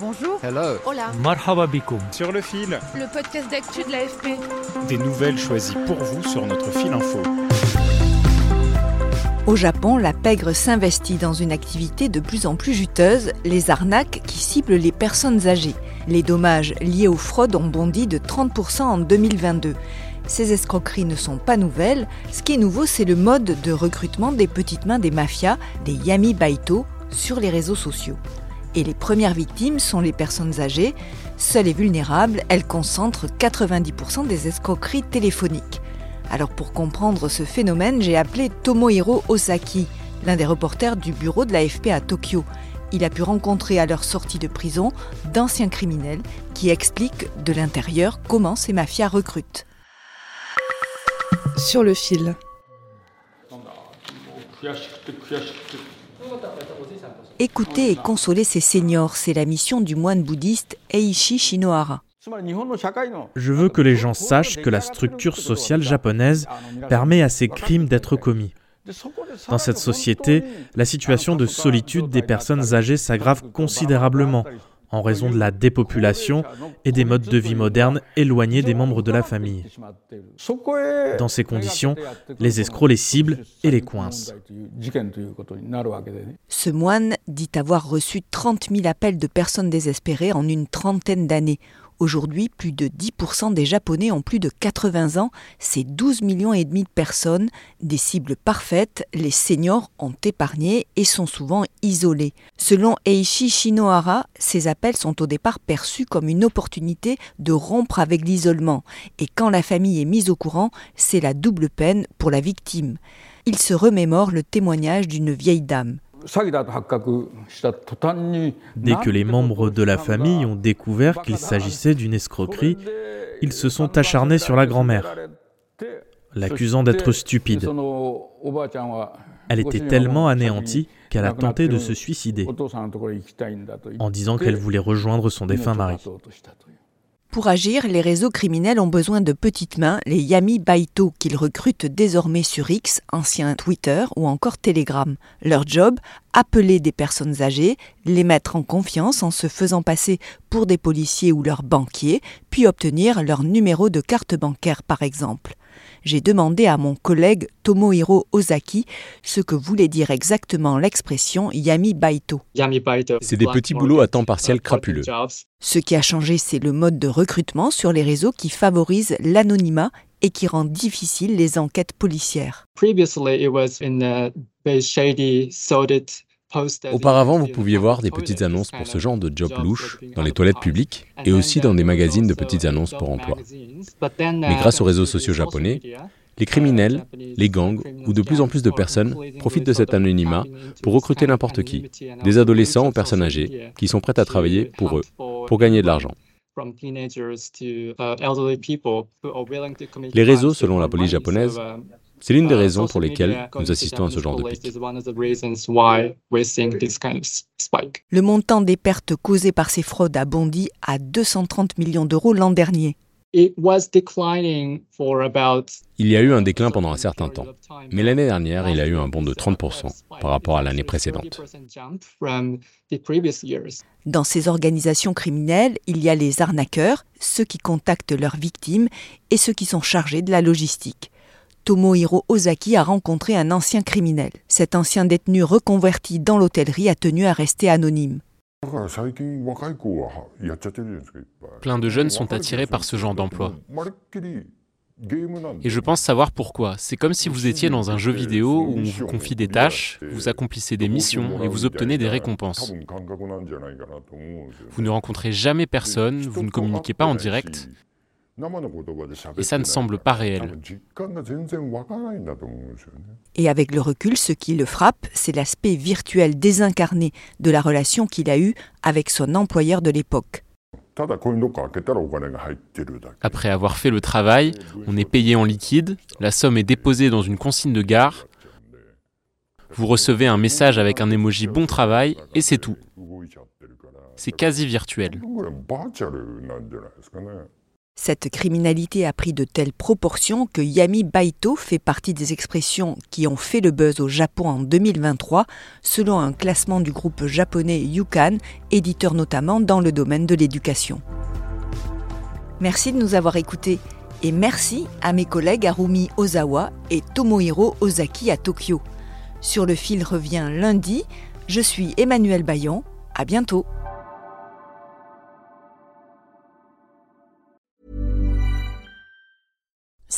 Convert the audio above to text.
Bonjour. Hello. Hola. Marhaba bikoum. Sur le fil, Le podcast d'actu de l'AFP. des nouvelles choisies pour vous sur notre fil info. Au Japon, la pègre s'investit dans une activité de plus en plus juteuse, les arnaques qui ciblent les personnes âgées. Les dommages liés aux fraudes ont bondi de 30% en 2022. Ces escroqueries ne sont pas nouvelles. Ce qui est nouveau, c'est le mode de recrutement des petites mains des mafias, des yami baito, sur les réseaux sociaux. Et les premières victimes sont les personnes âgées. Seules et vulnérables, elles concentrent 90% des escroqueries téléphoniques. Alors pour comprendre ce phénomène, j'ai appelé Tomohiro Osaki, l'un des reporters du bureau de l'AFP à Tokyo. Il a pu rencontrer à leur sortie de prison d'anciens criminels qui expliquent de l'intérieur comment ces mafias recrutent. Sur le fil. Écouter et consoler ces seniors, c'est la mission du moine bouddhiste Eishi Shinohara. Je veux que les gens sachent que la structure sociale japonaise permet à ces crimes d'être commis. Dans cette société, la situation de solitude des personnes âgées s'aggrave considérablement en raison de la dépopulation et des modes de vie modernes éloignés des membres de la famille. Dans ces conditions, les escrocs les ciblent et les coincent. Ce moine dit avoir reçu 30 000 appels de personnes désespérées en une trentaine d'années. Aujourd'hui, plus de 10% des Japonais ont plus de 80 ans. C'est 12 millions et demi de personnes, des cibles parfaites. Les seniors ont épargné et sont souvent isolés. Selon Eishi Shinohara, ces appels sont au départ perçus comme une opportunité de rompre avec l'isolement. Et quand la famille est mise au courant, c'est la double peine pour la victime. Il se remémore le témoignage d'une vieille dame. Dès que les membres de la famille ont découvert qu'il s'agissait d'une escroquerie, ils se sont acharnés sur la grand-mère, l'accusant d'être stupide. Elle était tellement anéantie qu'elle a tenté de se suicider. en disant qu'elle voulait rejoindre son défunt mari. Pour agir, les réseaux criminels ont besoin de petites mains, les Yami Baito, qu'ils recrutent désormais sur X, ancien Twitter ou encore Telegram. Leur job appeler des personnes âgées, les mettre en confiance en se faisant passer pour des policiers ou leurs banquiers, puis obtenir leur numéro de carte bancaire par exemple. J'ai demandé à mon collègue Tomohiro Ozaki ce que voulait dire exactement l'expression Yami Baito. C'est des petits boulots à temps partiel crapuleux. Ce qui a changé, c'est le mode de recrutement sur les réseaux qui favorise l'anonymat et qui rend difficile les enquêtes policières. Auparavant, vous pouviez voir des petites annonces pour ce genre de job louche dans les toilettes publiques et aussi dans des magazines de petites annonces pour emploi. Mais grâce aux réseaux sociaux japonais, les criminels, les gangs ou de plus en plus de personnes profitent de cet anonymat pour recruter n'importe qui, des adolescents aux personnes âgées, qui sont prêtes à travailler pour eux, pour gagner de l'argent. Les réseaux, selon la police japonaise, c'est l'une des raisons pour lesquelles nous assistons à ce genre de pic. Le montant des pertes causées par ces fraudes a bondi à 230 millions d'euros l'an dernier. Il y a eu un déclin pendant un certain temps, mais l'année dernière, il y a eu un bond de 30% par rapport à l'année précédente. Dans ces organisations criminelles, il y a les arnaqueurs, ceux qui contactent leurs victimes et ceux qui sont chargés de la logistique. Tomohiro Ozaki a rencontré un ancien criminel. Cet ancien détenu reconverti dans l'hôtellerie a tenu à rester anonyme. Plein de jeunes sont attirés par ce genre d'emploi. Et je pense savoir pourquoi. C'est comme si vous étiez dans un jeu vidéo où on vous confie des tâches, vous accomplissez des missions et vous obtenez des récompenses. Vous ne rencontrez jamais personne, vous ne communiquez pas en direct. Et ça ne semble pas réel. Et avec le recul, ce qui le frappe, c'est l'aspect virtuel désincarné de la relation qu'il a eue avec son employeur de l'époque. Après avoir fait le travail, on est payé en liquide, la somme est déposée dans une consigne de gare, vous recevez un message avec un emoji bon travail et c'est tout. C'est quasi virtuel. Cette criminalité a pris de telles proportions que Yami Baito fait partie des expressions qui ont fait le buzz au Japon en 2023, selon un classement du groupe japonais Yukan, éditeur notamment dans le domaine de l'éducation. Merci de nous avoir écoutés et merci à mes collègues Harumi Ozawa et Tomohiro Ozaki à Tokyo. Sur le fil revient lundi. Je suis Emmanuel Bayon. À bientôt.